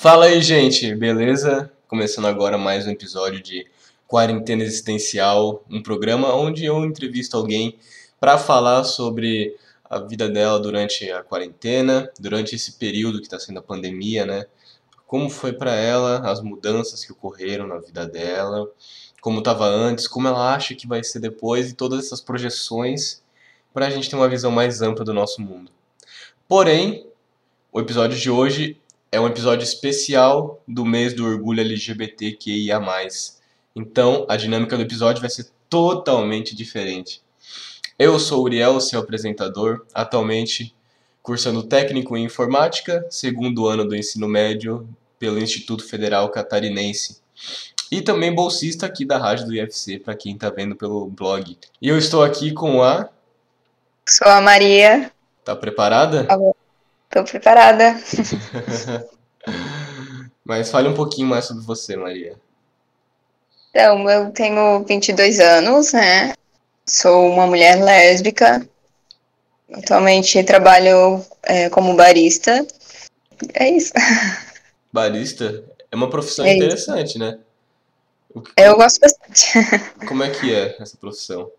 Fala aí, gente, beleza? Começando agora mais um episódio de Quarentena Existencial, um programa onde eu entrevisto alguém para falar sobre a vida dela durante a quarentena, durante esse período que está sendo a pandemia, né? Como foi para ela, as mudanças que ocorreram na vida dela, como estava antes, como ela acha que vai ser depois e todas essas projeções para a gente ter uma visão mais ampla do nosso mundo. Porém, o episódio de hoje é um episódio especial do mês do orgulho LGBTQIA+. Então, a dinâmica do episódio vai ser totalmente diferente. Eu sou Uriel, seu apresentador, atualmente cursando técnico em informática, segundo ano do ensino médio pelo Instituto Federal Catarinense. E também bolsista aqui da rádio do IFC, para quem está vendo pelo blog. E eu estou aqui com a. Sou a Maria. Tá preparada? Estou preparada. Mas fale um pouquinho mais sobre você, Maria. Então, eu tenho 22 anos, né? Sou uma mulher lésbica. Atualmente trabalho é, como barista. É isso. Barista é uma profissão É interessante, né? O que- Eu gosto bastante. Como é que é essa profissão?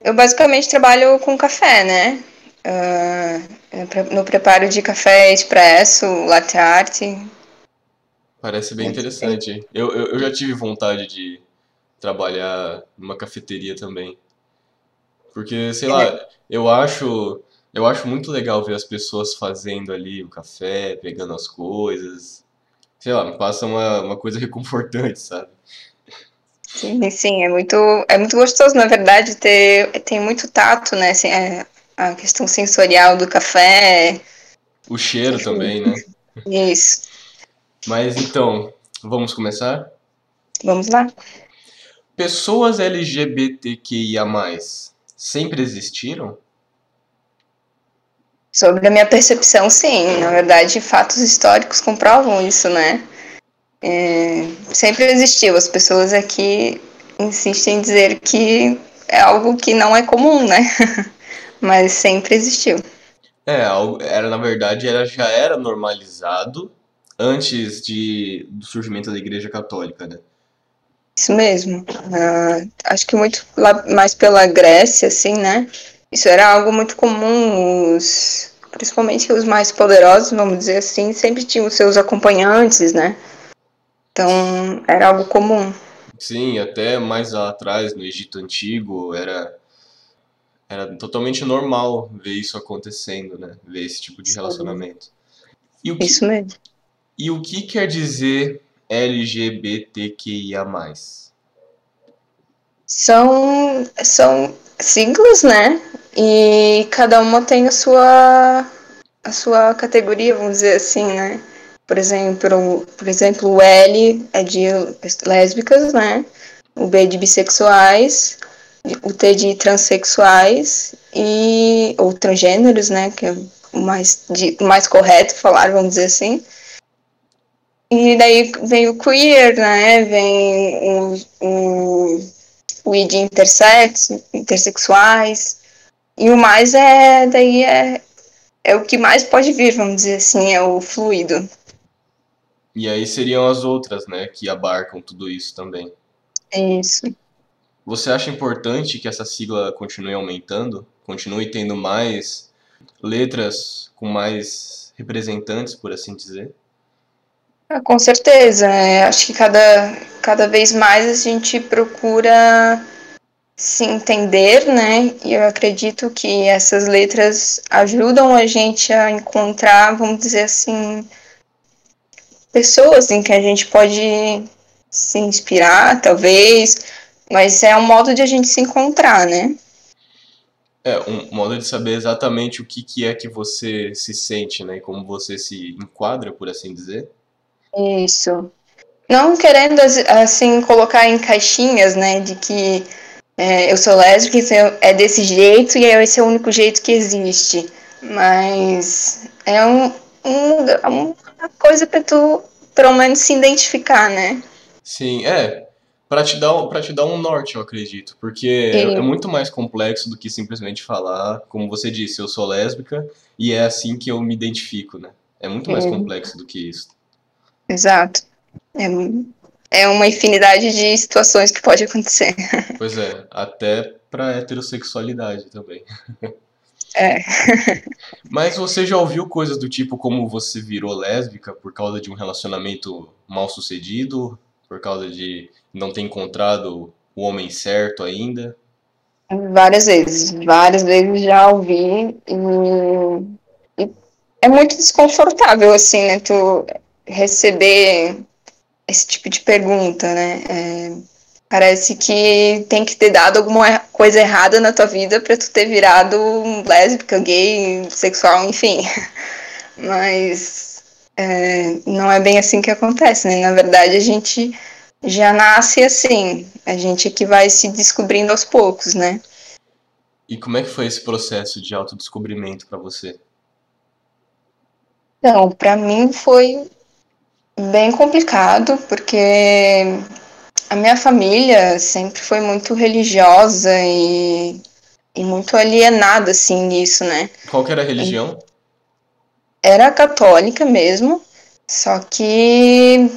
Eu basicamente trabalho com café, né? Ah, eu pre- no preparo de café expresso, latte art. Parece bem Muito interessante. Eu, eu, eu já tive vontade de trabalhar numa cafeteria também. Porque, sei lá, eu acho, eu acho muito legal ver as pessoas fazendo ali o café, pegando as coisas. Sei lá, me passa uma, uma coisa reconfortante, sabe? Sim, sim, é muito, é muito gostoso, na verdade, ter, tem muito tato, né? Assim, é, a questão sensorial do café. O cheiro também, né? Isso. Mas então, vamos começar? Vamos lá. Pessoas LGBTQIA+, sempre existiram? Sobre a minha percepção, sim. Na verdade, fatos históricos comprovam isso, né? É, sempre existiu. As pessoas aqui insistem em dizer que é algo que não é comum, né? Mas sempre existiu. É, era na verdade era, já era normalizado antes de, do surgimento da Igreja Católica, né? Isso mesmo. Ah, acho que muito lá mais pela Grécia, assim, né? Isso era algo muito comum. Os, principalmente os mais poderosos, vamos dizer assim, sempre tinham seus acompanhantes, né? Então, era algo comum. Sim, até mais lá atrás, no Egito Antigo, era, era totalmente normal ver isso acontecendo, né? Ver esse tipo de relacionamento. E o que, Isso mesmo. e o que quer dizer LGBTQIA+. São, são siglas, né? E cada uma tem a sua, a sua categoria, vamos dizer assim, né? Por exemplo, por exemplo, o L é de lésbicas, né? O B de bissexuais, o T de transexuais e ou transgêneros, né? Que é o mais, de, mais correto falar, vamos dizer assim. E daí vem o queer, né? Vem o, o, o I de intersex, intersexuais. E o mais é daí é, é o que mais pode vir, vamos dizer assim, é o fluido. E aí seriam as outras, né, que abarcam tudo isso também. Isso. Você acha importante que essa sigla continue aumentando? Continue tendo mais letras com mais representantes, por assim dizer? Ah, com certeza. é, acho que cada, cada vez mais a gente procura se entender, né? E eu acredito que essas letras ajudam a gente a encontrar, vamos dizer assim, pessoas em que a gente pode se inspirar, talvez, mas é um modo de a gente se encontrar, né? É, um modo de saber exatamente o que, que é que você se sente, né? E como você se enquadra, por assim dizer. Isso. Não querendo, as- assim, colocar em caixinhas, né, de que é, eu sou lésbica, então é desse jeito e esse é o único jeito que existe. Mas é um, um- uma coisa pra tu, pelo menos, se identificar, né? Sim, é. Pra te dar, um- pra te dar um norte, eu acredito. Porque é, é muito mais complexo do que simplesmente falar, como você disse, eu sou lésbica e é assim que eu me identifico, né? É muito mais Sim. complexo do que isso. Exato. É, é uma infinidade de situações que pode acontecer. Pois é, até para heterossexualidade também. É. Mas você já ouviu coisas do tipo como você virou lésbica por causa de um relacionamento mal sucedido? Por causa de não ter encontrado o homem certo ainda? Várias vezes, várias vezes já ouvi e, e é muito desconfortável, assim, né, tu receber esse tipo de pergunta, né, é, parece que tem que ter dado alguma coisa errada na tua vida para tu ter virado lésbica, gay, sexual, enfim, mas é, não é bem assim que acontece, né, na verdade a gente já nasce assim. A gente é que vai se descobrindo aos poucos, né? E como é que foi esse processo de autodescobrimento para você? Então, para mim foi bem complicado, porque a minha família sempre foi muito religiosa e, e muito alienada, assim, nisso, né? Qual que era a religião? Era católica mesmo, só que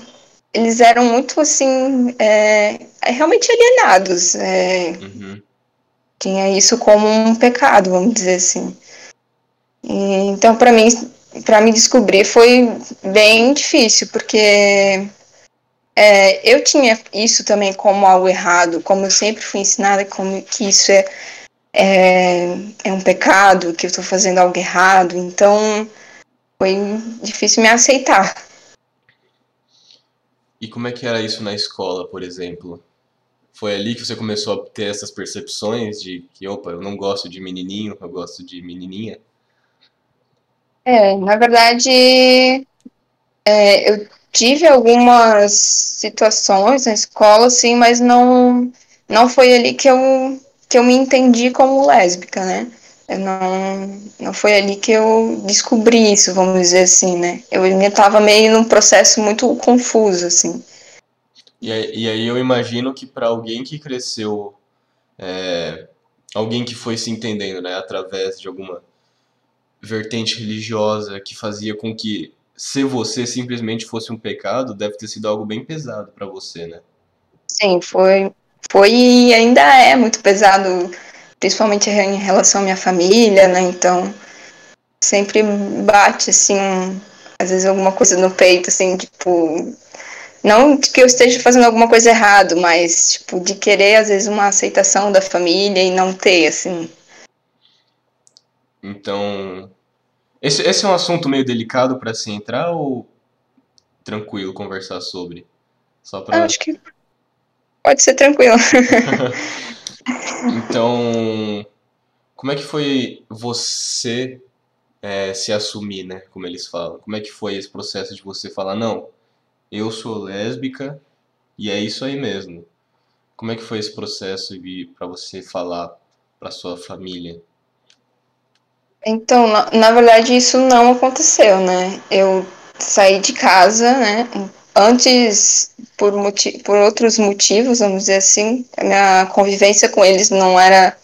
eles eram muito assim é, é, realmente alienados é, uhum. tinha isso como um pecado vamos dizer assim e, então para mim para me descobrir foi bem difícil porque é, eu tinha isso também como algo errado como eu sempre fui ensinada como que isso é é, é um pecado que eu estou fazendo algo errado então foi difícil me aceitar e como é que era isso na escola, por exemplo? Foi ali que você começou a ter essas percepções de que, opa, eu não gosto de menininho, eu gosto de menininha? É, na verdade, é, eu tive algumas situações na escola, sim, mas não, não foi ali que eu, que eu me entendi como lésbica, né? Eu não, não foi ali que eu descobri isso, vamos dizer assim, né? Eu ainda estava meio num processo muito confuso, assim. E aí, e aí eu imagino que para alguém que cresceu, é, alguém que foi se entendendo, né, através de alguma vertente religiosa que fazia com que ser você simplesmente fosse um pecado, deve ter sido algo bem pesado para você, né? Sim, foi, foi e ainda é muito pesado principalmente em relação à minha família, né? Então, sempre bate, assim, às vezes alguma coisa no peito, assim, tipo. Não que eu esteja fazendo alguma coisa errado, mas, tipo, de querer, às vezes, uma aceitação da família e não ter, assim. Então. Esse, esse é um assunto meio delicado para se entrar ou tranquilo conversar sobre? Só pra... Acho que pode ser tranquilo. Então, como é que foi você é, se assumir, né? Como eles falam. Como é que foi esse processo de você falar, não, eu sou lésbica e é isso aí mesmo. Como é que foi esse processo para você falar para sua família? Então, na, na verdade, isso não aconteceu, né? Eu saí de casa, né? Antes, por, por outros motivos, vamos dizer assim, a minha convivência com eles não era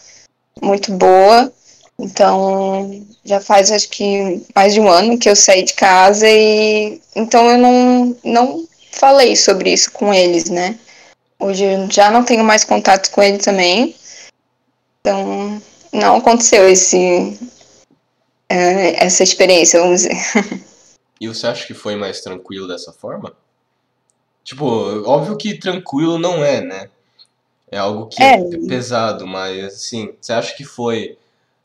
muito boa. Então, já faz acho que mais de um ano que eu saí de casa e então eu não, não falei sobre isso com eles, né? Hoje eu já não tenho mais contato com ele também. Então, não aconteceu esse é, essa experiência, vamos dizer. E você acha que foi mais tranquilo dessa forma? Tipo, óbvio que tranquilo não é, né? É algo que é. é pesado, mas assim, você acha que foi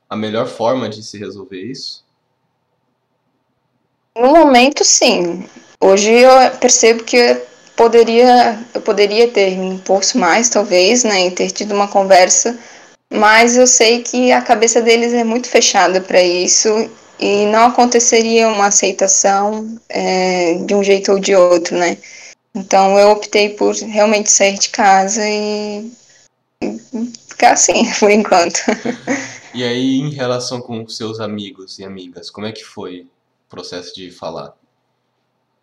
a melhor forma de se resolver isso? No momento, sim. Hoje eu percebo que eu poderia, eu poderia ter me imposto mais, talvez, né, e ter tido uma conversa, mas eu sei que a cabeça deles é muito fechada para isso e não aconteceria uma aceitação é, de um jeito ou de outro, né? Então eu optei por realmente sair de casa e, ficar assim, por enquanto. E aí, em relação com seus amigos e amigas, como é que foi o processo de falar?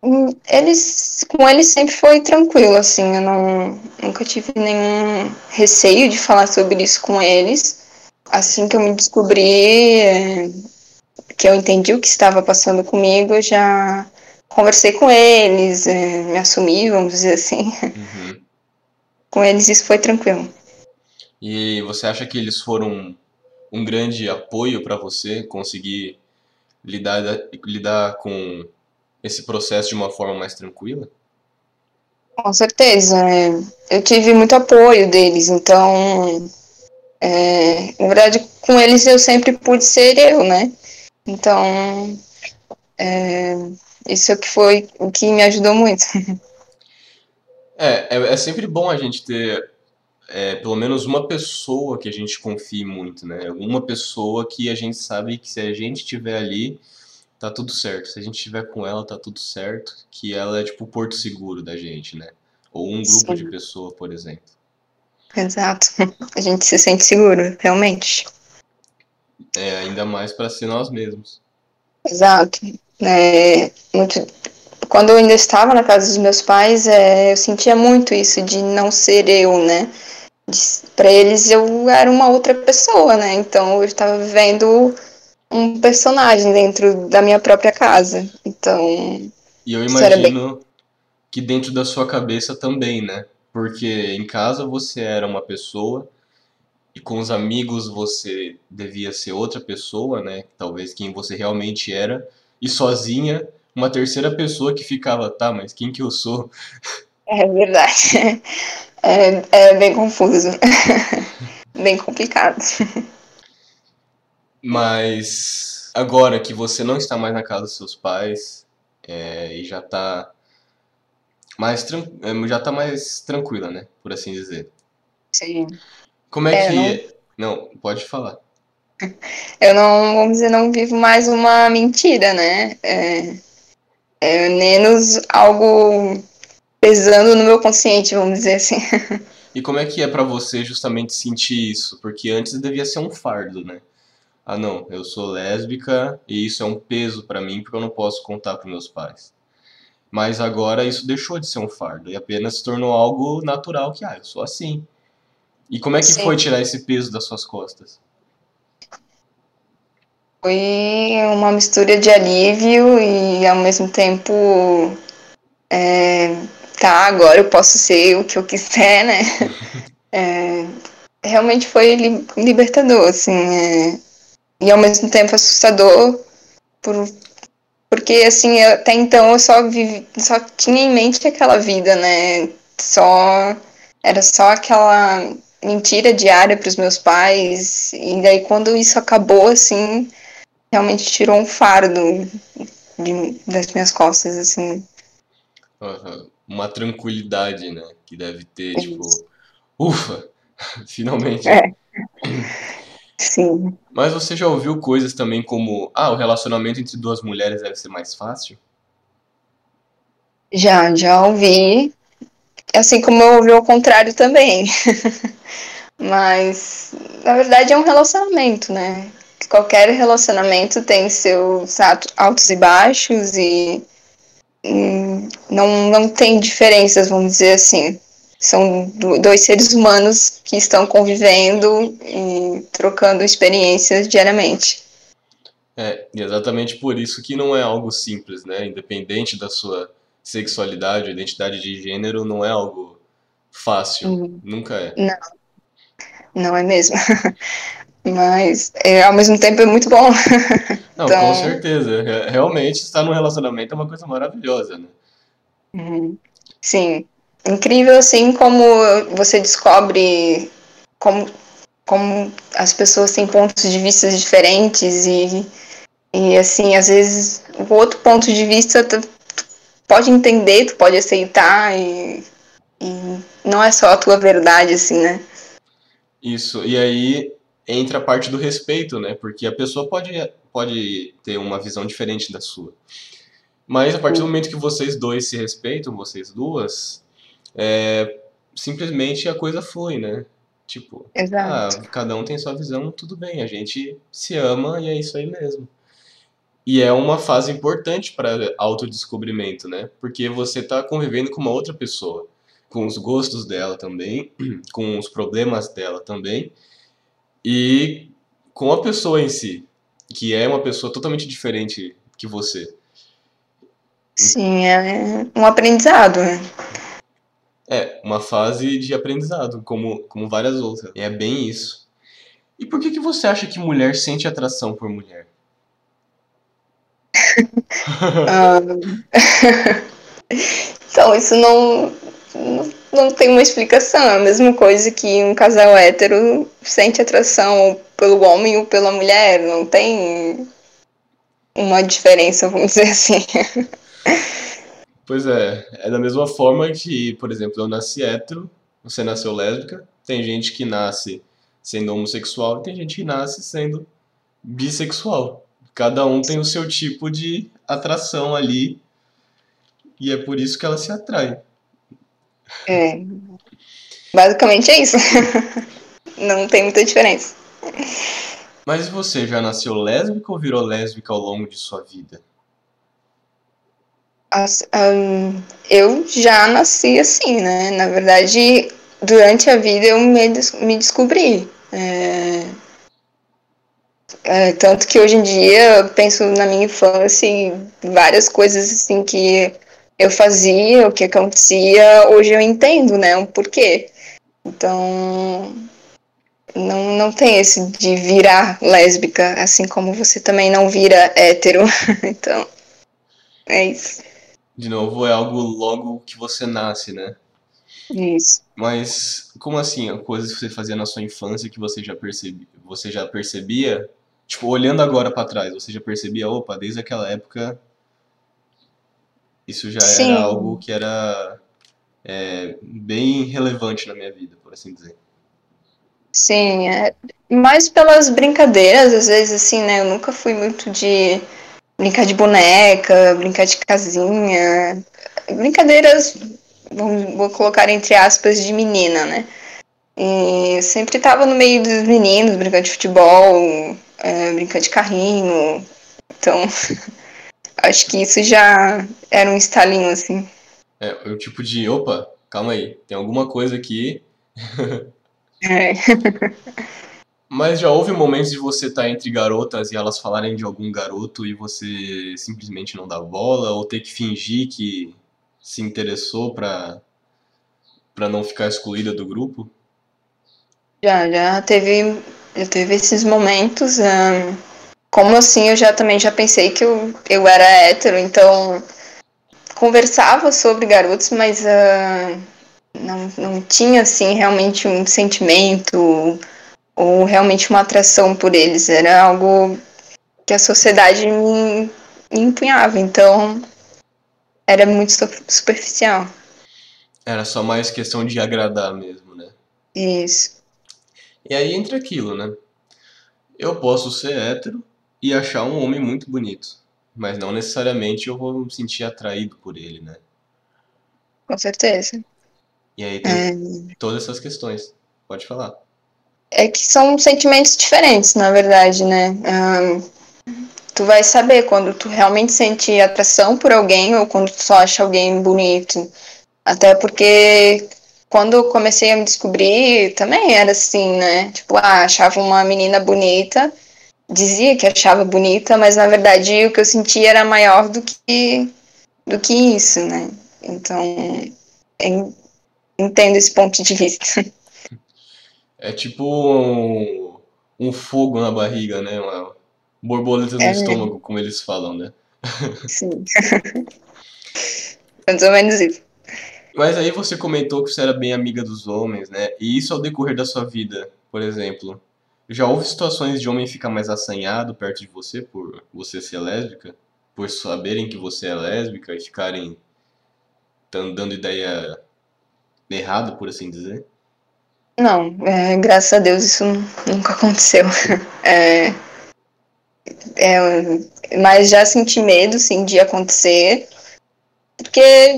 Hum, eles, com eles sempre foi tranquilo, assim, eu não, nunca tive nenhum receio de falar sobre isso com eles. Assim que eu me descobri, é, que eu entendi o que estava passando comigo, eu já conversei com eles, é, me assumi, vamos dizer assim. Uhum. Com eles isso foi tranquilo. E você acha que eles foram um grande apoio para você conseguir lidar, lidar com esse processo de uma forma mais tranquila? Com certeza. É. Eu tive muito apoio deles, então. É, na verdade, com eles eu sempre pude ser eu, né? Então. É, isso é o que foi o que me ajudou muito. É, é, é sempre bom a gente ter é, pelo menos uma pessoa que a gente confie muito, né? Uma pessoa que a gente sabe que se a gente estiver ali, tá tudo certo. Se a gente estiver com ela, tá tudo certo. Que ela é tipo o porto seguro da gente, né? Ou um grupo Sim. de pessoa, por exemplo. Exato. A gente se sente seguro, realmente. É, ainda mais para ser nós mesmos. Exato. É, muito... Quando eu ainda estava na casa dos meus pais, é, eu sentia muito isso de não ser eu, né? Para eles eu era uma outra pessoa, né? Então eu estava vivendo um personagem dentro da minha própria casa. Então. E eu imagino bem... que dentro da sua cabeça também, né? Porque em casa você era uma pessoa e com os amigos você devia ser outra pessoa, né? Talvez quem você realmente era. E sozinha, uma terceira pessoa que ficava, tá, mas quem que eu sou? É verdade. É, é bem confuso. bem complicado. Mas agora que você não está mais na casa dos seus pais é, e já está mais é, já tá mais tranquila, né? Por assim dizer. Sim. Como é, é que não... não, pode falar. Eu não, vamos dizer, não vivo mais uma mentira, né? É, é menos algo pesando no meu consciente, vamos dizer assim. E como é que é para você justamente sentir isso? Porque antes devia ser um fardo, né? ah não, eu sou lésbica e isso é um peso para mim porque eu não posso contar para meus pais. Mas agora isso deixou de ser um fardo e apenas se tornou algo natural que ah, eu sou assim. E como é que Sim. foi tirar esse peso das suas costas? Foi uma mistura de alívio e ao mesmo tempo é, tá, agora eu posso ser o que eu quiser, né? é, realmente foi libertador, assim, é, e ao mesmo tempo assustador por, porque assim até então eu só vivi, só tinha em mente aquela vida né? Só era só aquela mentira diária para os meus pais. E daí quando isso acabou assim realmente tirou um fardo de, das minhas costas assim uhum. uma tranquilidade né que deve ter é tipo ufa finalmente é. Sim. Mas você já ouviu coisas também como, ah, o relacionamento entre duas mulheres deve ser mais fácil? Já, já ouvi. Assim como eu ouvi o contrário também. Mas, na verdade, é um relacionamento, né? Qualquer relacionamento tem seus altos e baixos e, e não, não tem diferenças, vamos dizer assim. São dois seres humanos que estão convivendo e trocando experiências diariamente. É, exatamente por isso que não é algo simples, né? Independente da sua sexualidade, identidade de gênero, não é algo fácil. Uhum. Nunca é. Não. Não é mesmo. Mas é, ao mesmo tempo é muito bom. Não, então... com certeza. Realmente estar num relacionamento é uma coisa maravilhosa, né? Uhum. Sim incrível assim como você descobre como, como as pessoas têm pontos de vista diferentes e, e assim, às vezes o outro ponto de vista tu, tu pode entender, tu pode aceitar e, e não é só a tua verdade, assim, né? Isso, e aí entra a parte do respeito, né? Porque a pessoa pode, pode ter uma visão diferente da sua. Mas a partir do momento que vocês dois se respeitam, vocês duas, é, simplesmente a coisa foi, né? Tipo, ah, cada um tem sua visão, tudo bem, a gente se ama e é isso aí mesmo. E é uma fase importante para autodescobrimento, né? Porque você está convivendo com uma outra pessoa, com os gostos dela também, com os problemas dela também, e com a pessoa em si, que é uma pessoa totalmente diferente que você. Sim, é um aprendizado, né? É, uma fase de aprendizado, como, como várias outras. E é bem isso. E por que, que você acha que mulher sente atração por mulher? Ah, então, isso não, não, tem uma explicação. É a mesma coisa que um casal hétero sente atração pelo homem ou pela mulher. Não tem uma diferença, vamos dizer assim. Pois é, é da mesma forma que, por exemplo, eu nasci hétero, você nasceu lésbica, tem gente que nasce sendo homossexual e tem gente que nasce sendo bissexual. Cada um tem o seu tipo de atração ali e é por isso que ela se atrai. É. Basicamente é isso. Não tem muita diferença. Mas você já nasceu lésbica ou virou lésbica ao longo de sua vida? Ahn, eu já nasci assim, né? Na verdade, durante a vida eu me, des- me descobri. É, é, tanto que hoje em dia eu penso na minha infância e várias coisas assim que eu fazia, o que acontecia, hoje eu entendo, né? O porquê. Então, não, não tem esse de virar lésbica, assim como você também não vira hétero. Então, é isso. De novo, é algo logo que você nasce, né? Isso. Mas como assim, coisas que você fazia na sua infância que você já percebia, você já percebia? Tipo, olhando agora pra trás, você já percebia, opa, desde aquela época isso já Sim. era algo que era é, bem relevante na minha vida, por assim dizer. Sim, é mais pelas brincadeiras, às vezes assim, né? Eu nunca fui muito de brincar de boneca, brincar de casinha, brincadeiras, vou, colocar entre aspas, de menina, né? E eu sempre tava no meio dos meninos, brincando de futebol, é, brincando de carrinho. Então, acho que isso já era um estalinho, assim. É, o tipo de, opa, calma aí, tem alguma coisa aqui. É. Mas já houve momentos de você estar entre garotas e elas falarem de algum garoto e você simplesmente não dar bola, ou ter que fingir que se interessou pra, pra não ficar excluída do grupo? Já, já teve, já teve esses momentos. ahn, como assim, eu já também já pensei que eu, eu era hétero, então conversava sobre garotos, mas ah, não, não tinha assim realmente um sentimento ou realmente uma atração por eles. Era algo que a sociedade me, me empunhava, então era muito su- superficial. Era só mais questão de agradar mesmo, né? Isso. E aí entra aquilo, né? Eu posso ser hétero e achar um homem muito bonito, mas não necessariamente eu vou me sentir atraído por ele, né? Com certeza. E aí tem É, todas essas questões. Pode falar. É que são sentimentos diferentes, na verdade, né? Ahn, tu vai saber quando tu realmente sente atração por alguém ou quando tu só acha alguém bonito. Até porque quando eu comecei a me descobrir, também era assim, né? Tipo, ah, achava uma menina bonita, dizia que achava bonita, mas na verdade o que eu sentia era maior do que, do que isso, né? Então, entendo esse ponto de vista. É tipo um, um fogo na barriga, né? Uma borboleta no É. estômago, como eles falam, né? Sim. Mais ou menos isso. Mas aí você comentou que você era bem amiga dos homens, né? E isso ao decorrer da sua vida, por exemplo. Já houve situações de homem ficar mais assanhado perto de você por você ser lésbica? Por saberem que você é lésbica e ficarem dando ideia errada, por assim dizer? Não, é, graças a Deus isso nu- nunca aconteceu. É, é, mas já senti medo, sim, de acontecer, porque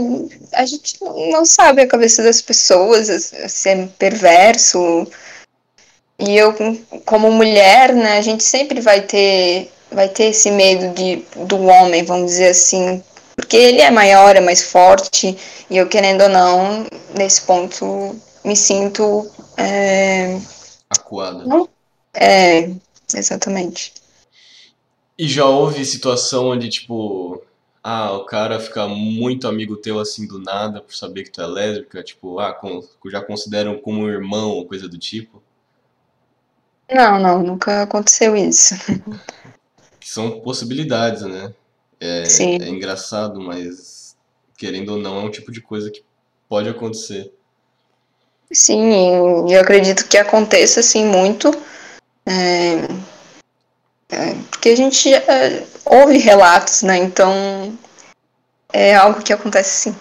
a gente não sabe a cabeça das pessoas, se é perverso. E eu, como mulher, né, a gente sempre vai ter, vai ter esse medo de, do homem, vamos dizer assim, porque ele é maior, é mais forte, e eu, querendo ou não, nesse ponto, me sinto. É, Acuada. é, exatamente. E já houve situação onde, tipo, ah, o cara fica muito amigo teu assim do nada por saber que tu é lésbica, tipo, ah, já consideram como irmão ou coisa do tipo? Não, não, nunca aconteceu isso. Que são possibilidades, né? É, Sim. é engraçado, mas querendo ou não, é um tipo de coisa que pode acontecer. Sim, e eu acredito que aconteça assim muito. é, é, porque a gente é, ouve relatos, né? Então é algo que acontece sim.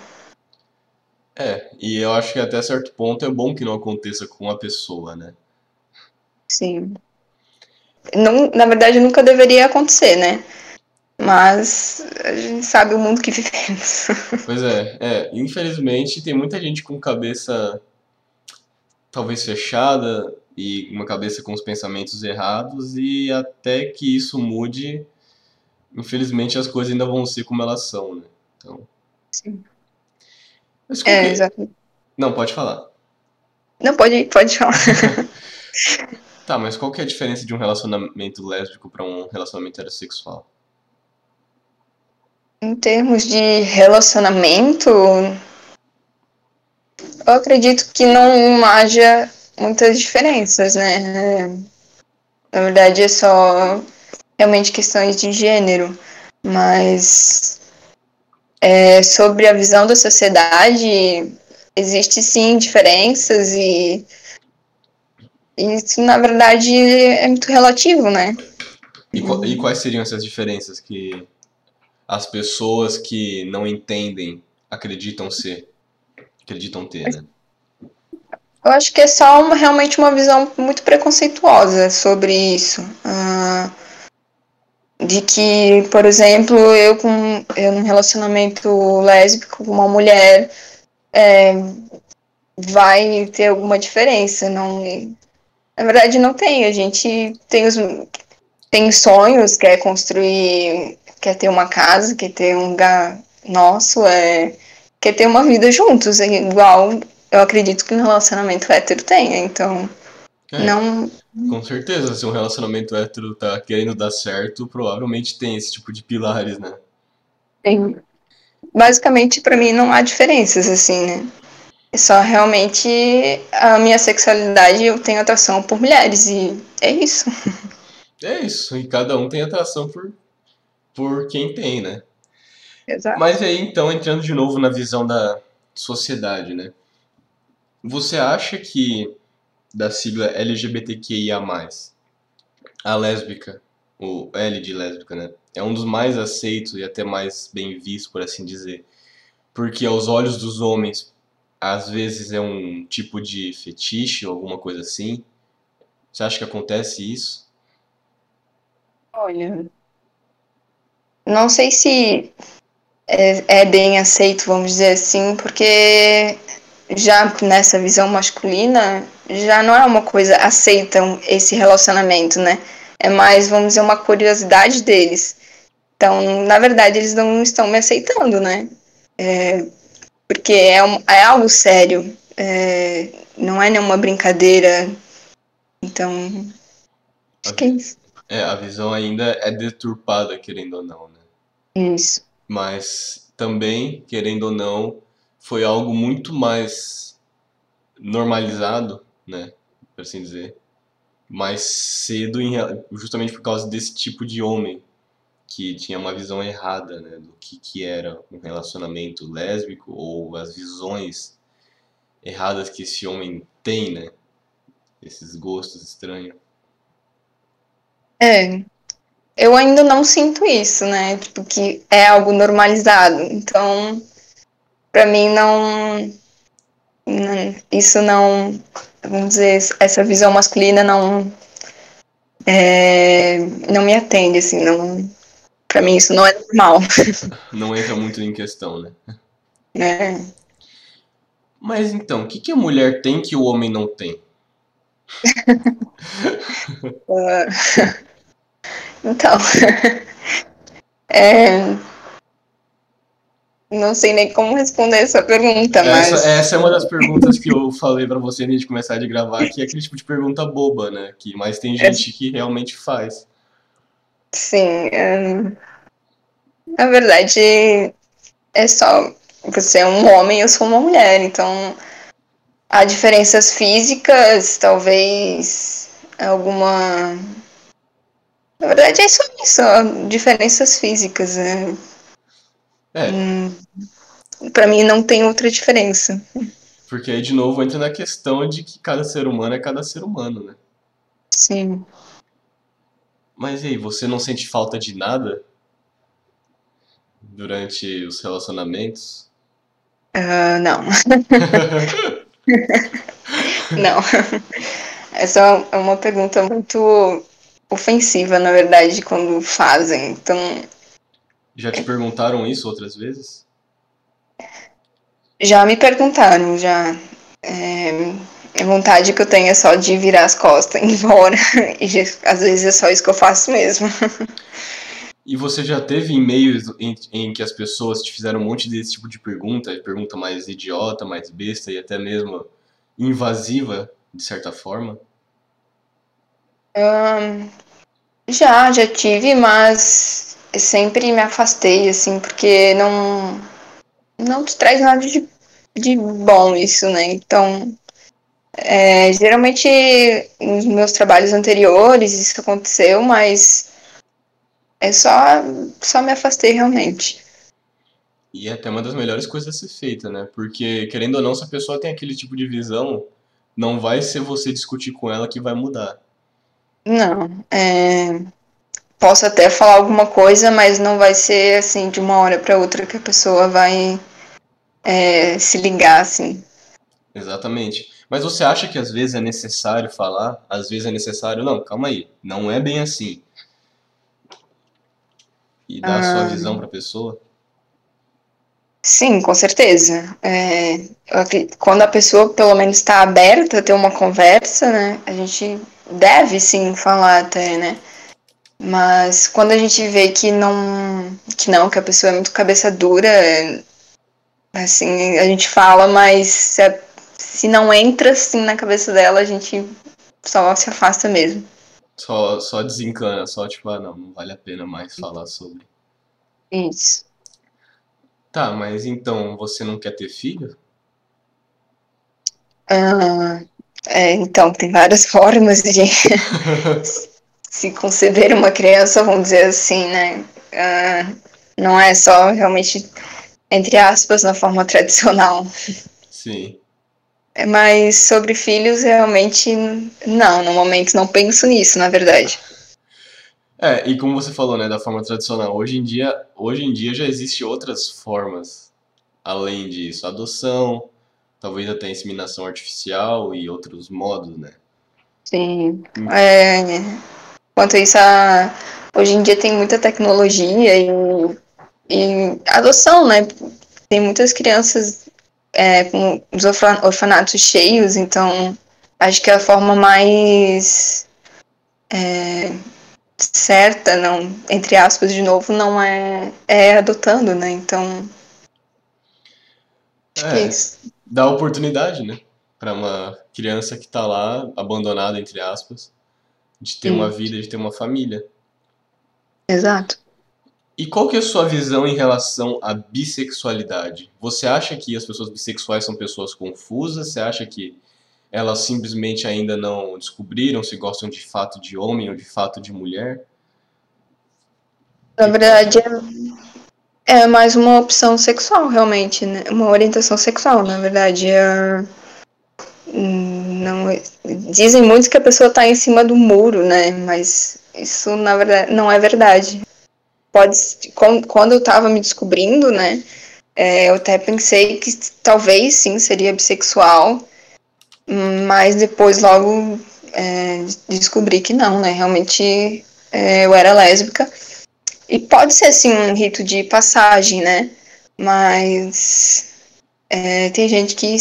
É, e eu acho que até certo ponto é bom que não aconteça com a pessoa, né? Sim. Não, na verdade, nunca deveria acontecer, né? Mas a gente sabe o mundo que vivemos. Pois é, é, infelizmente tem muita gente com cabeça talvez fechada e uma cabeça com os pensamentos errados e até que isso mude, infelizmente as coisas ainda vão ser como elas são, né? Então, Sim. mas é? exato. Não, pode falar. Não, pode, pode falar. Tá, mas qual que é a diferença de um relacionamento lésbico para um relacionamento heterossexual? Em termos de relacionamento, eu acredito que não haja muitas diferenças, né? Na verdade, é só realmente questões de gênero. Mas é, sobre a visão da sociedade, existe sim diferenças e isso, na verdade, é muito relativo, né? E, e quais seriam essas diferenças que as pessoas que não entendem acreditam ser, acreditam ter, né? Eu acho que é só uma, realmente uma visão muito preconceituosa sobre isso. Ah, de que, por exemplo, eu com eu num relacionamento lésbico com uma mulher é, vai ter alguma diferença. Não, na verdade, não tem. A gente tem os tem sonhos, quer construir, quer ter uma casa, quer ter um lugar nosso, é, quer ter uma vida juntos, é igual eu acredito que um relacionamento hétero tenha, então É, não. com certeza, se um relacionamento hétero tá querendo dar certo, provavelmente tem esse tipo de pilares, né? tem- Basicamente, pra mim, não há diferenças, assim, né? Só realmente a minha sexualidade, eu tenho atração por mulheres, e é isso. É isso, e cada um tem atração por, por quem tem, né? Exato. Mas aí, então, entrando de novo na visão da sociedade, né? Você acha que da sigla LGBTQIA+, a lésbica, o L de lésbica, né? É um dos mais aceitos e até mais bem visto, por assim dizer. Porque aos olhos dos homens, às vezes é um tipo de fetiche ou alguma coisa assim. Você acha que acontece isso? Olha, não sei se é, é bem aceito, vamos dizer assim, porque já nessa visão masculina já não é uma coisa aceita esse relacionamento, né? É mais, vamos dizer, uma curiosidade deles. Então, na verdade, eles não estão me aceitando, né? É, porque é, um- é algo sério, é, não é nenhuma brincadeira. Então, acho que é isso. É, a visão ainda é deturpada, querendo ou não, né? Isso. mas também, querendo ou não, foi algo muito mais normalizado, né, por assim dizer, mais cedo, em justamente por causa desse tipo de homem que tinha uma visão errada, né, do que, que era um relacionamento lésbico ou as visões erradas que esse homem tem, né, esses gostos estranhos. É, eu ainda não sinto isso, né? Tipo, que é algo normalizado. Então, pra mim, não, não- Isso não. Vamos dizer, essa visão masculina não. é, não me atende, assim. Não, pra mim, isso não é normal, Não entra muito em questão, né? né? Mas então, o que que a mulher tem que o homem não tem? Então. é, não sei nem como responder essa pergunta, mas. Essa, essa é uma das perguntas que eu falei pra você antes de começar de gravar, que é aquele tipo de pergunta boba, né? Que, mas tem gente que realmente faz. Sim. é, na verdade, é só você é um homem, eu sou uma mulher, então há diferenças físicas, talvez alguma. Na verdade, é só isso, diferenças físicas. Né? É. Hum, pra mim não tem outra diferença. Porque aí, de novo, entra na questão de que cada ser humano é cada ser humano, né? Sim. Mas e aí, você não sente falta de nada durante os relacionamentos? Uh, não. não. Essa é uma pergunta muito ofensiva, na verdade, quando fazem. Então. Já te perguntaram isso outras vezes? Já me perguntaram, já. É, a vontade que eu tenho é só de virar as costas e ir embora. E às vezes é só isso que eu faço mesmo. E você já teve e-mails em, em, que as pessoas te fizeram um monte desse tipo de pergunta, pergunta mais idiota, mais besta e até mesmo invasiva, de certa forma? Um, já, já tive, mas sempre me afastei, assim, porque não, não te traz nada de, de bom isso, né? Então, é, geralmente nos meus trabalhos anteriores isso aconteceu, mas é só, só me afastei realmente. E é até uma das melhores coisas a ser feita, né? Porque, querendo ou não, se a pessoa tem aquele tipo de visão, não vai ser você discutir com ela que vai mudar. Não, é... Posso até falar alguma coisa, mas não vai ser assim de uma hora para outra que a pessoa vai é, se ligar assim. Exatamente. Mas você acha que às vezes é necessário falar? Às vezes é necessário. Não, calma aí. Não é bem assim e dar ah. a sua ah. visão para a pessoa? Sim, com certeza. É, quando a pessoa pelo menos está aberta a ter uma conversa, né, a gente deve sim falar até, né? Mas quando a gente vê que não, que não, que a pessoa é muito cabeça dura, assim, a gente fala, mas se, se não entra assim na cabeça dela, a gente só se afasta mesmo. Só, só desencana, só tipo, ah, não, não vale a pena mais falar sobre. Isso. Tá, mas então você não quer ter filho? Ah, é, então, tem várias formas de se conceber uma criança, vamos dizer assim, né? Ah, não é só realmente, entre aspas, na forma tradicional. Sim. Mas sobre filhos, realmente, não, no momento não penso nisso, na verdade. É, e como você falou, né, da forma tradicional, hoje em dia, hoje em dia já existem outras formas além disso, adoção, talvez até inseminação artificial e outros modos, né? Sim. Hum. É, quanto a isso, a, hoje em dia tem muita tecnologia e, e adoção, né? Tem muitas crianças é, com os orfanatos cheios, então acho que é a forma mais é, certa, não, entre aspas, de novo, não é, é adotando, né? Então. Acho é, que é isso. Dá oportunidade, né? Para uma criança que tá lá, abandonada, entre aspas, de ter uma vida, de ter uma família. Exato. E qual que é a sua visão em relação à bissexualidade? Você acha que as pessoas bissexuais são pessoas confusas? Você acha que elas simplesmente ainda não descobriram se gostam de fato de homem ou de fato de mulher? Na verdade, é, é mais uma opção sexual, realmente, né? Uma orientação sexual, na verdade. É... Não, dizem muitos que a pessoa está em cima do muro, né? Mas isso, na verdade, não é verdade pode quando eu estava me descobrindo, né? É, eu até pensei que talvez sim seria bissexual, mas depois logo é, descobri que não, né? Realmente é, eu era lésbica. E pode ser assim um rito de passagem, né? Mas é, tem gente que,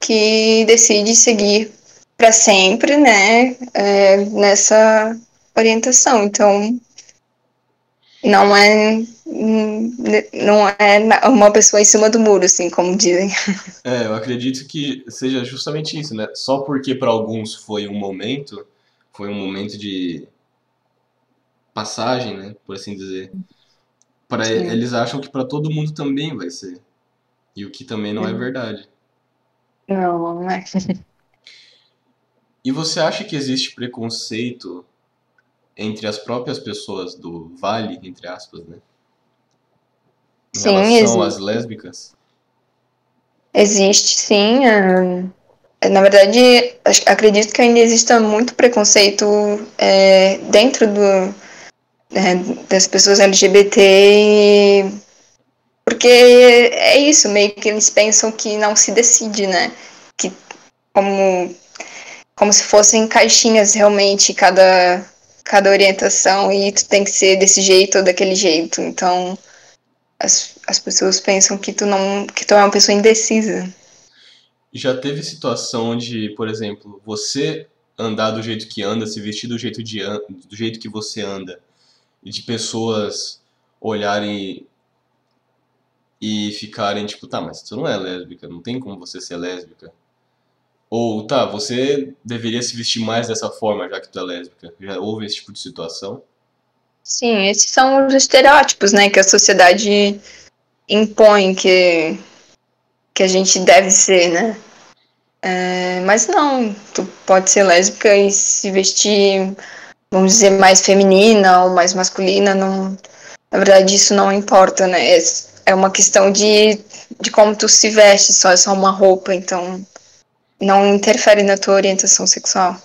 que decide seguir para sempre, né? É, nessa orientação. Então não é não é uma pessoa em cima do muro, assim, como dizem. É, eu acredito que seja justamente isso, né? Só porque para alguns foi um momento, foi um momento de passagem, né, por assim dizer. para eles acham que para todo mundo também vai ser. E o que também não é verdade. Não, não é. E você acha que existe preconceito entre as próprias pessoas do Vale, entre aspas, né? Em sim, relação existe. às lésbicas? Existe, sim. é, Na verdade, acredito que ainda exista muito preconceito é, dentro do, né, das pessoas LGBT, porque é isso, meio que eles pensam que não se decide, né? Que como, como se fossem caixinhas realmente, cada, cada orientação, e tu tem que ser desse jeito ou daquele jeito. Então, as, as pessoas pensam que tu não, que tu é uma pessoa indecisa. Já teve situação onde, por exemplo, você andar do jeito que anda, se vestir do jeito, de, do jeito que você anda, e de pessoas olharem e ficarem tipo, tá, mas tu não é lésbica, não tem como você ser lésbica. Ou, tá, você deveria se vestir mais dessa forma, já que tu é lésbica. Já houve esse tipo de situação? Sim, esses são os estereótipos, né, que a sociedade impõe que, que a gente deve ser, né? É, mas não, tu pode ser lésbica e se vestir, vamos dizer, mais feminina ou mais masculina, não, na verdade isso não importa, né? É, é uma questão de, de como tu se veste, só é só uma roupa, então não interfere na tua orientação sexual.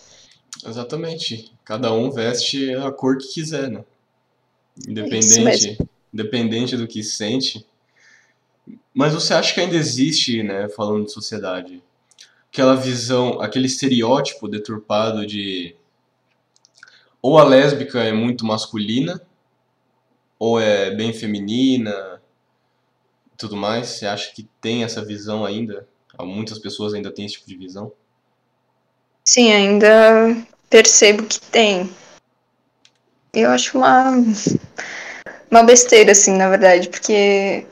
Exatamente. Cada um veste a cor que quiser, né? Independente, independente do que sente. Mas você acha que ainda existe, né, falando de sociedade, aquela visão, aquele estereótipo deturpado de ou a lésbica é muito masculina, ou é bem feminina, tudo mais? Você acha que tem essa visão ainda? Muitas pessoas ainda têm esse tipo de visão? Sim, ainda percebo que tem. Eu acho uma, uma besteira, assim, na verdade, porque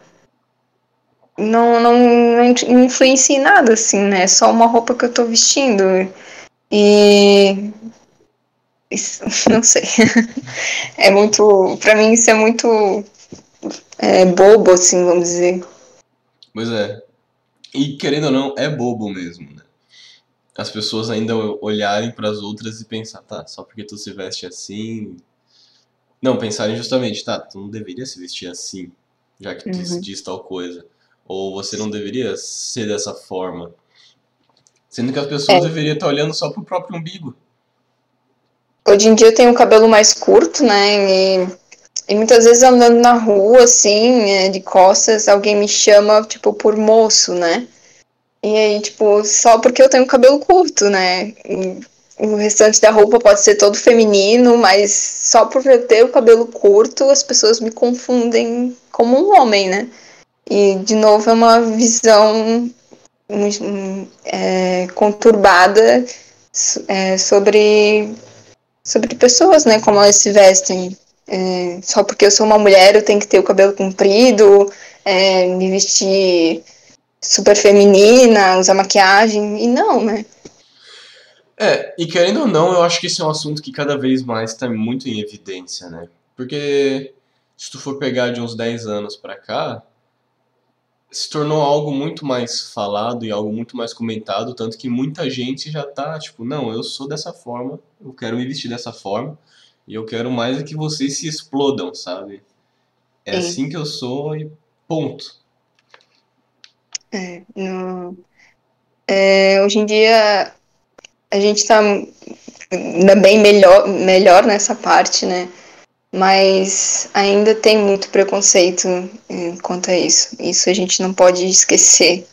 não, não, não influencia em nada, assim, né? É só uma roupa que eu tô vestindo. E. isso, não sei. É muito. Pra mim, isso é muito é, bobo, assim, vamos dizer. Pois é. E querendo ou não, é bobo mesmo, né? As pessoas ainda olharem para as outras e pensar, tá, só porque tu se veste assim. Não, pensarem justamente, tá, tu não deveria se vestir assim, já que tu Uhum. diz tal coisa. Ou você não deveria ser dessa forma. Sendo que as pessoas É. deveriam estar olhando só pro próprio umbigo. Hoje em dia eu tenho o cabelo mais curto, né? E, e muitas vezes andando na rua, assim, é, de costas, alguém me chama, tipo, por moço, né? E aí, tipo, só porque eu tenho cabelo curto, né? E o restante da roupa pode ser todo feminino, mas só por eu ter o cabelo curto, as pessoas me confundem como um homem, né? E, de novo, é uma visão é, conturbada é, sobre sobre pessoas, né? Como elas se vestem. É, só porque eu sou uma mulher, eu tenho que ter o cabelo comprido, é, me vestir super feminina, usar maquiagem. E não, né? É, e querendo ou não, eu acho que esse é um assunto que cada vez mais está muito em evidência, né? Porque se tu for pegar de uns 10 anos pra cá, se tornou algo muito mais falado e algo muito mais comentado, tanto que muita gente já tá, tipo, não, eu sou dessa forma, eu quero me vestir dessa forma, e eu quero mais é que vocês se explodam, sabe? É Sim. assim que eu sou e ponto. É, é, hoje em dia a gente tá ainda bem melhor, melhor nessa parte, né? Mas ainda tem muito preconceito eh, quanto a isso. Isso a gente não pode esquecer.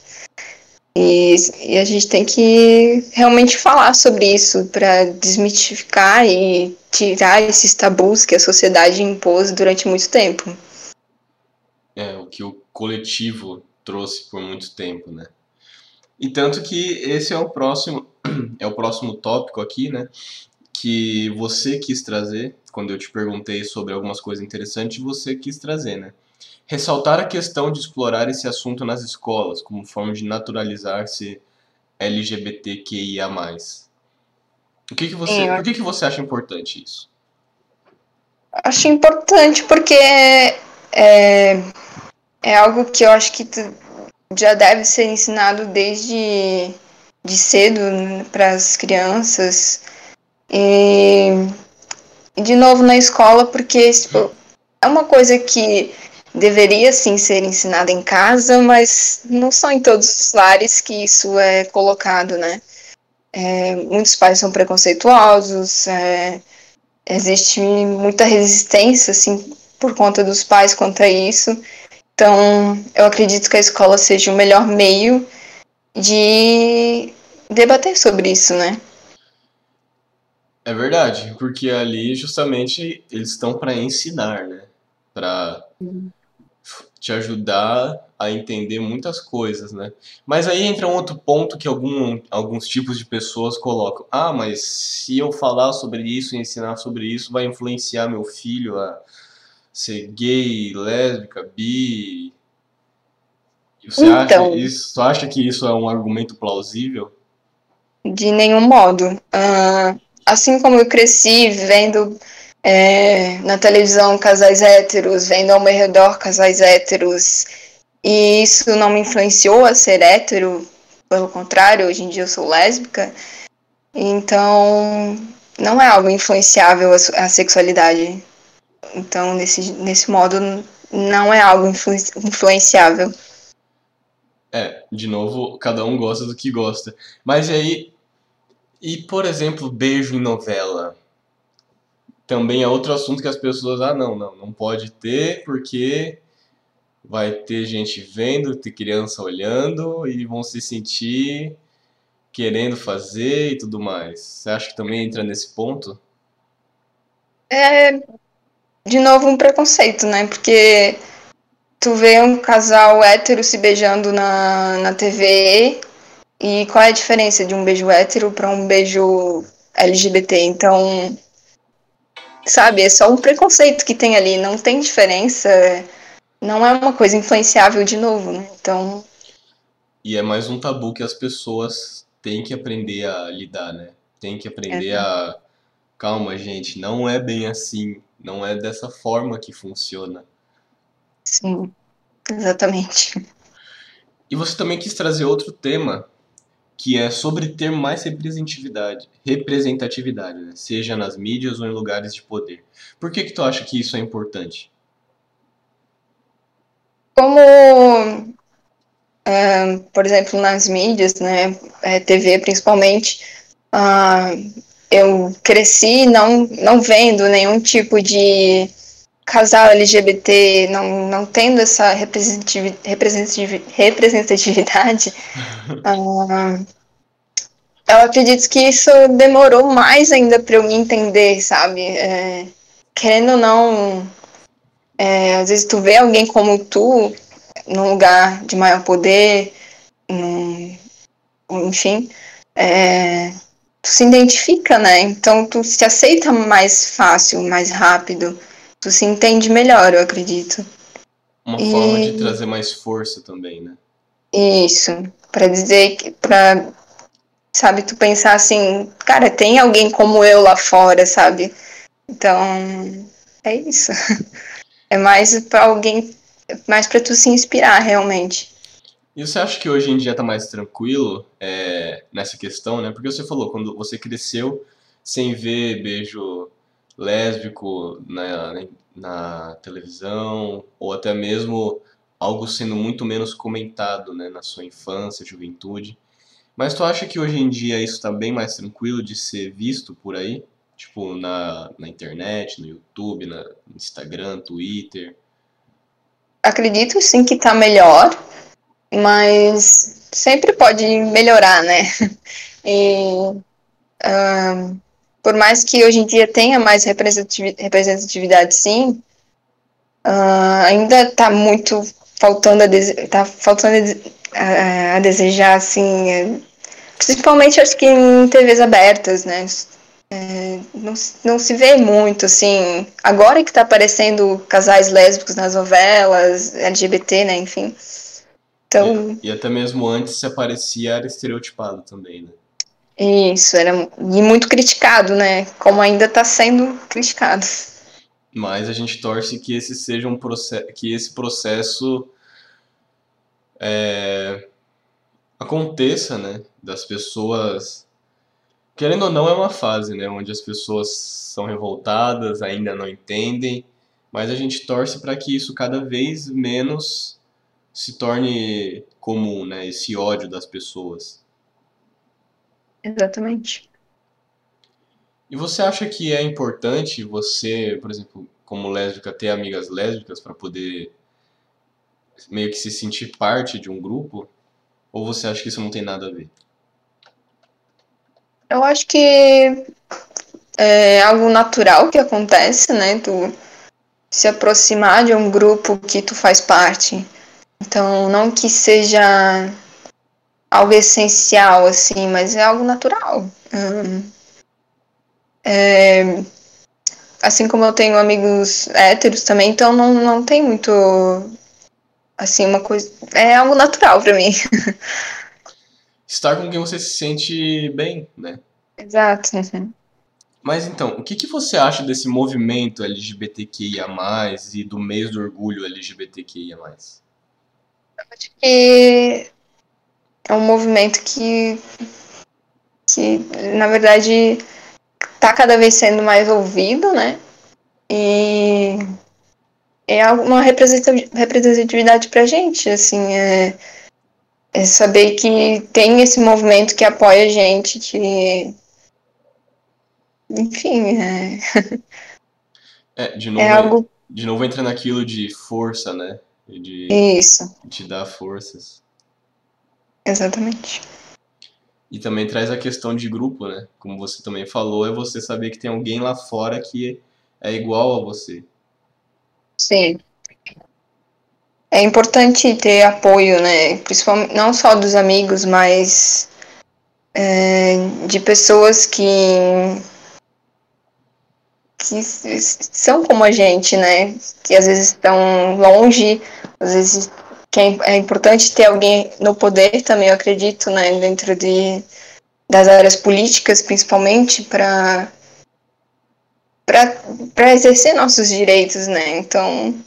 E, e a gente tem que realmente falar sobre isso para desmitificar e tirar esses tabus que a sociedade impôs durante muito tempo. É, o que o coletivo trouxe por muito tempo, né? E tanto que esse é o próximo, é o próximo tópico aqui, né? Que você quis trazer, quando eu te perguntei sobre algumas coisas interessantes, você quis trazer, né? Ressaltar a questão de explorar esse assunto nas escolas, como forma de naturalizar-se LGBTQIA+. O que que você, É, eu- por que que você acha importante isso? Acho importante porque é, é algo que eu acho que já deve ser ensinado desde de cedo para as crianças. E, de novo na escola, porque tipo, é uma coisa que deveria sim ser ensinada em casa, mas não são em todos os lares que isso é colocado, né? É, muitos pais são preconceituosos, é, existe muita resistência, assim, por conta dos pais quanto a isso. Então, eu acredito que a escola seja o melhor meio de debater sobre isso, né? É verdade, porque ali justamente eles estão para ensinar, né? Para te ajudar a entender muitas coisas, né? Mas aí entra um outro ponto que algum, alguns tipos de pessoas colocam. Ah, mas se eu falar sobre isso e ensinar sobre isso, vai influenciar meu filho a ser gay, lésbica, bi. Você, então, acha, isso, você acha que isso é um argumento plausível? De nenhum modo. Uh, assim como eu cresci vendo é, na televisão casais héteros, vendo ao meu redor casais héteros, e isso não me influenciou a ser hétero, pelo contrário, hoje em dia eu sou lésbica, então não é algo influenciável a, a sexualidade. Então, nesse, nesse modo, não é algo influ, influenciável. É, de novo, cada um gosta do que gosta. Mas aí, e, por exemplo, beijo em novela. Também é outro assunto que as pessoas, ah, não, não, não pode ter porque vai ter gente vendo, ter criança olhando e vão se sentir querendo fazer e tudo mais. Você acha que também entra nesse ponto? É, de novo, um preconceito, né? Porque tu vê um casal hétero se beijando na, na TV e qual é a diferença de um beijo hétero para um beijo LGBT? Então, sabe, é só um preconceito que tem ali, não tem diferença, não é uma coisa influenciável de novo, né? Então. E é mais um tabu que as pessoas têm que aprender a lidar, né? Tem que aprender é. a. Calma, gente, não é bem assim, não é dessa forma que funciona. Sim, exatamente. E você também quis trazer outro tema que é sobre ter mais representatividade, representatividade, né? seja nas mídias ou em lugares de poder. Por que que tu acha que isso é importante? Como, é, por exemplo, nas mídias, né, é, TV principalmente, uh, eu cresci não, não vendo nenhum tipo de casal LGBT não, não tendo essa representatividade, uh, eu acredito que isso demorou mais ainda para eu me entender, sabe? É, querendo ou não, é, às vezes tu vê alguém como tu num lugar de maior poder, num, enfim, é, tu se identifica, né? Então tu se aceita mais fácil, mais rápido tu se entende melhor, eu acredito. Uma e... forma de trazer mais força também, né? Isso, para dizer que para sabe, tu pensar assim, cara, tem alguém como eu lá fora, sabe? Então, é isso. É mais para alguém, mais para tu se inspirar realmente. E você acha que hoje em dia tá mais tranquilo é, nessa questão, né? Porque você falou, quando você cresceu sem ver beijo lésbico na, na televisão, ou até mesmo algo sendo muito menos comentado né, na sua infância, juventude. Mas tu acha que hoje em dia isso está bem mais tranquilo de ser visto por aí? Tipo, na, na internet, no YouTube, na, no Instagram, Twitter? Acredito sim que está melhor, mas sempre pode melhorar, né? E, por mais que hoje em dia tenha mais representatividade, sim, uh, ainda está muito faltando a, tá faltando a, a, desejar, assim, é, principalmente acho que em TVs abertas, né? É, não, não se vê muito, assim, agora que está aparecendo casais lésbicos nas novelas, LGBT, né, enfim. Então... E, e até mesmo antes se aparecia era estereotipado também, né? Isso, era e muito criticado, né? Como ainda está sendo criticado. Mas a gente torce que esse seja um processo, que esse processo é, aconteça, né? Das pessoas. Querendo ou não, é uma fase, né? Onde as pessoas são revoltadas, ainda não entendem, mas a gente torce para que isso cada vez menos se torne comum, né? Esse ódio das pessoas. Exatamente. E você acha que é importante você, por exemplo, como lésbica, ter amigas lésbicas para poder meio que se sentir parte de um grupo? Ou você acha que isso não tem nada a ver? Eu acho que é algo natural que acontece, né? Tu se aproximar de um grupo que tu faz parte. Então, não que seja algo essencial, assim, mas é algo natural. Hum, é, assim como eu tenho amigos héteros também, então não, não tem muito assim, uma coisa. É algo natural para mim. Estar com quem você se sente bem, né? Exato. Uhum. Mas então, o que, que você acha desse movimento LGBTQIA, e do mês do orgulho LGBTQIA? Eu acho que é um movimento que, que na verdade, está cada vez sendo mais ouvido, né? E é uma representatividade pra gente, assim, é, é saber que tem esse movimento que apoia a gente, que enfim, é, é de novo, é algo... de novo entra naquilo de força, né? De, Isso. Te dar forças. Exatamente. E também traz a questão de grupo, né? Como você também falou, é você saber que tem alguém lá fora que é igual a você. Sim. É importante ter apoio, né? Principalmente não só dos amigos, mas é, de pessoas que que são como a gente, né? Que às vezes estão longe, às vezes que é, é importante ter alguém no poder também, eu acredito, né? Dentro de das áreas políticas, principalmente, para para exercer nossos direitos, né? Então.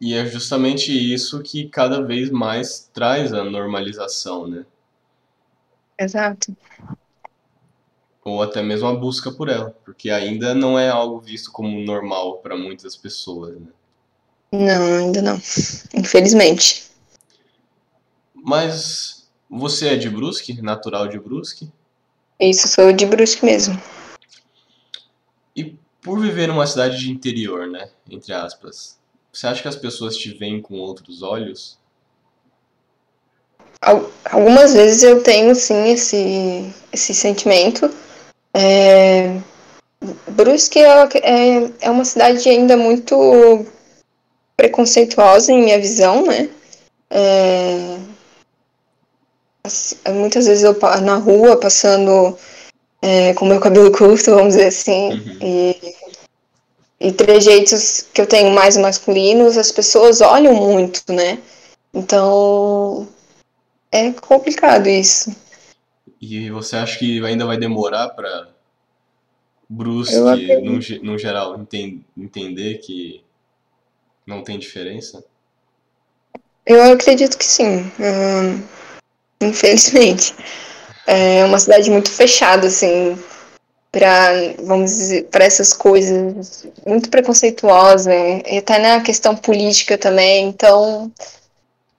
E é justamente isso que cada vez mais traz a normalização, né? Exato. Ou até mesmo a busca por ela, porque ainda não é algo visto como normal para muitas pessoas, né? Não, ainda não. Infelizmente. Mas você é de Brusque? Natural de Brusque? Isso, sou de Brusque mesmo. E por viver numa cidade de interior, né? Entre aspas, você acha que as pessoas te veem com outros olhos? Algumas vezes eu tenho sim esse, esse sentimento. É... Brusque é, é, é uma cidade ainda muito preconceituosa em minha visão, né? É... Assim, muitas vezes eu na rua passando é, com meu cabelo curto, vamos dizer assim, uhum. e, e trejeitos que eu tenho mais masculinos, as pessoas olham muito, né? Então é complicado isso. E você acha que ainda vai demorar para Brusque, no, no geral, enten, entender que não tem diferença? Eu acredito que sim. Hum, infelizmente é uma cidade muito fechada, assim, para vamos dizer, para essas coisas, muito preconceituosa, e até na questão política também, então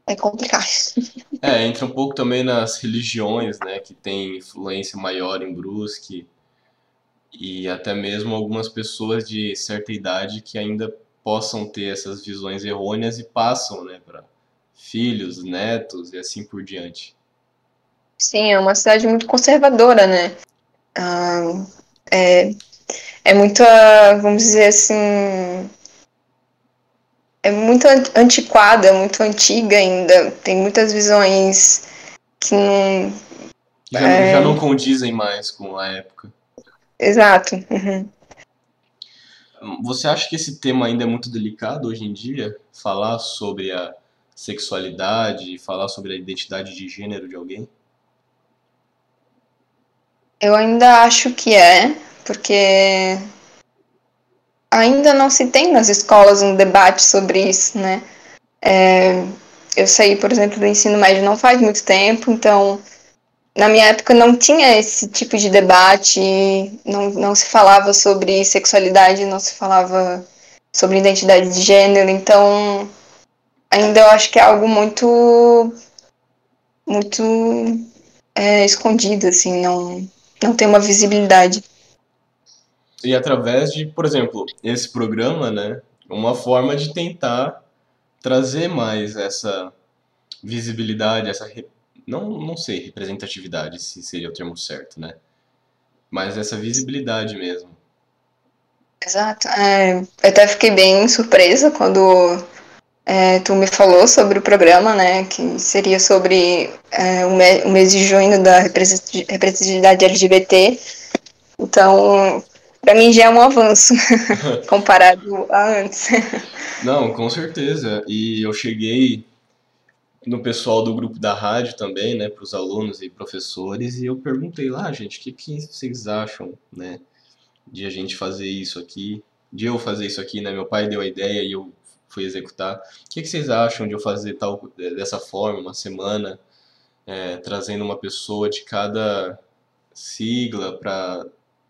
é complicado. É, entra um pouco também nas religiões, né, que tem influência maior em Brusque, e até mesmo algumas pessoas de certa idade que ainda possam ter essas visões errôneas e passam, né, para filhos, netos e assim por diante. Sim, é uma cidade muito conservadora, né? Ah, é, é muito, vamos dizer assim, é muito antiquada, muito antiga ainda. Tem muitas visões que não. Já, é... já não condizem mais com a época. Exato. Uhum. Você acha que esse tema ainda é muito delicado hoje em dia? Falar sobre a sexualidade, falar sobre a identidade de gênero de alguém? Eu ainda acho que é, porque ainda não se tem nas escolas um debate sobre isso, né? É, eu saí, por exemplo, do ensino médio não faz muito tempo, então na minha época não tinha esse tipo de debate, não, não se falava sobre sexualidade, não se falava sobre identidade de gênero, então ainda eu acho que é algo muito muito é, escondido, assim, não, não tem uma visibilidade. E através de, por exemplo, esse programa, né, uma forma de tentar trazer mais essa visibilidade, essa não, não sei, representatividade, se seria o termo certo, né? Mas essa visibilidade mesmo. Exato. É, eu até fiquei bem surpresa quando é, tu me falou sobre o programa, né? Que seria sobre é, o, mês de junho da representatividade LGBT. Então, para mim já é um avanço comparado a antes. Não, com certeza. E eu cheguei no pessoal do grupo da rádio também, né, para os alunos e professores, e eu perguntei lá, gente, o que, que vocês acham, né, de a gente fazer isso aqui, de eu fazer isso aqui, né, meu pai deu a ideia e eu fui executar. O que, que vocês acham de eu fazer tal dessa forma, uma semana, é, trazendo uma pessoa de cada sigla para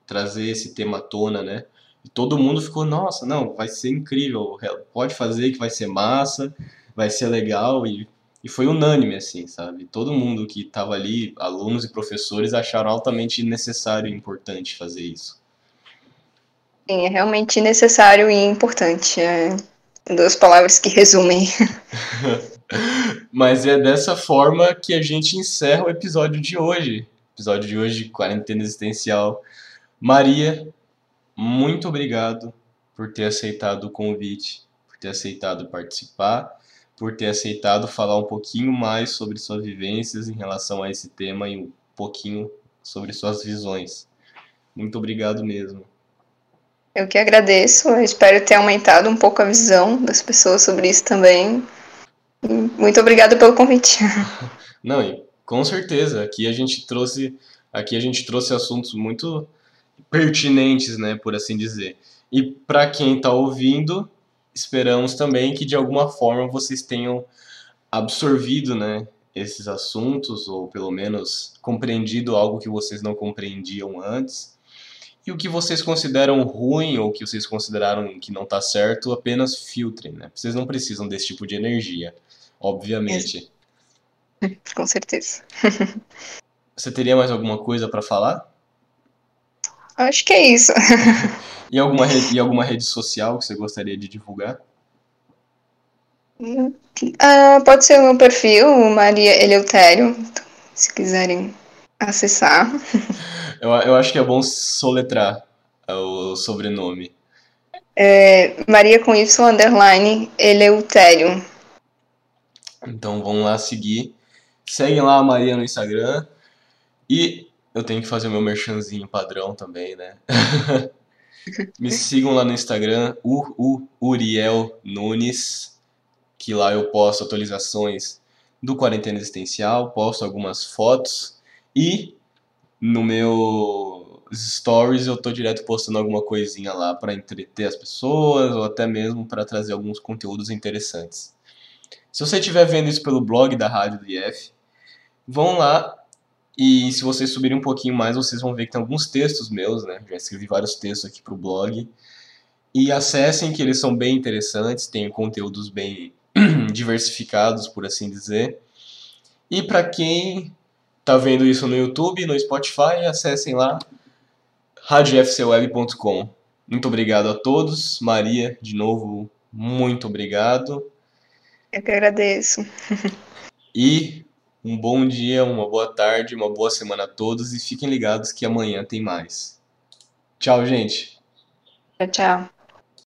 trazer esse tema à tona, né? E todo mundo ficou, nossa, não, vai ser incrível, pode fazer que vai ser massa, vai ser legal e e foi unânime, assim, sabe? Todo mundo que estava ali, alunos e professores, acharam altamente necessário e importante fazer isso. Sim, é realmente necessário e importante. É duas palavras que resumem. Mas é dessa forma que a gente encerra o episódio de hoje. Episódio de hoje Quarentena Existencial. Maria, muito obrigado por ter aceitado o convite, por ter aceitado participar por ter aceitado falar um pouquinho mais sobre suas vivências em relação a esse tema e um pouquinho sobre suas visões. Muito obrigado mesmo. Eu que agradeço, eu espero ter aumentado um pouco a visão das pessoas sobre isso também. Muito obrigado pelo convite. Não, e com certeza, aqui a gente trouxe, aqui a gente trouxe assuntos muito pertinentes, né, por assim dizer. E para quem está ouvindo, esperamos também que de alguma forma vocês tenham absorvido, né, esses assuntos ou pelo menos compreendido algo que vocês não compreendiam antes. E o que vocês consideram ruim ou que vocês consideraram que não está certo, apenas filtrem, né? Vocês não precisam desse tipo de energia, obviamente. Com certeza. Você teria mais alguma coisa para falar? Acho que é isso. E alguma, rede, e alguma rede social que você gostaria de divulgar? Uh, pode ser o meu perfil, Maria Eleutério, se quiserem acessar. Eu, eu acho que é bom soletrar é, o sobrenome. É, Maria com Y underline Eleutério. Então vão lá seguir. Seguem lá a Maria no Instagram. E eu tenho que fazer o meu merchanzinho padrão também, né? Me sigam lá no Instagram, u, Uriel Nunes, que lá eu posto atualizações do Quarentena Existencial, posto algumas fotos e no meu stories eu tô direto postando alguma coisinha lá para entreter as pessoas ou até mesmo para trazer alguns conteúdos interessantes. Se você estiver vendo isso pelo blog da Rádio do IF, vão lá e se vocês subirem um pouquinho mais, vocês vão ver que tem alguns textos meus, né? Já escrevi vários textos aqui para o blog. E acessem que eles são bem interessantes, têm conteúdos bem diversificados, por assim dizer. E para quem está vendo isso no YouTube, no Spotify, acessem lá radiofcweb.com. Muito obrigado a todos. Maria, de novo, muito obrigado. Eu que agradeço. e um bom dia, uma boa tarde, uma boa semana a todos e fiquem ligados que amanhã tem mais. Tchau, gente. Tchau, tchau.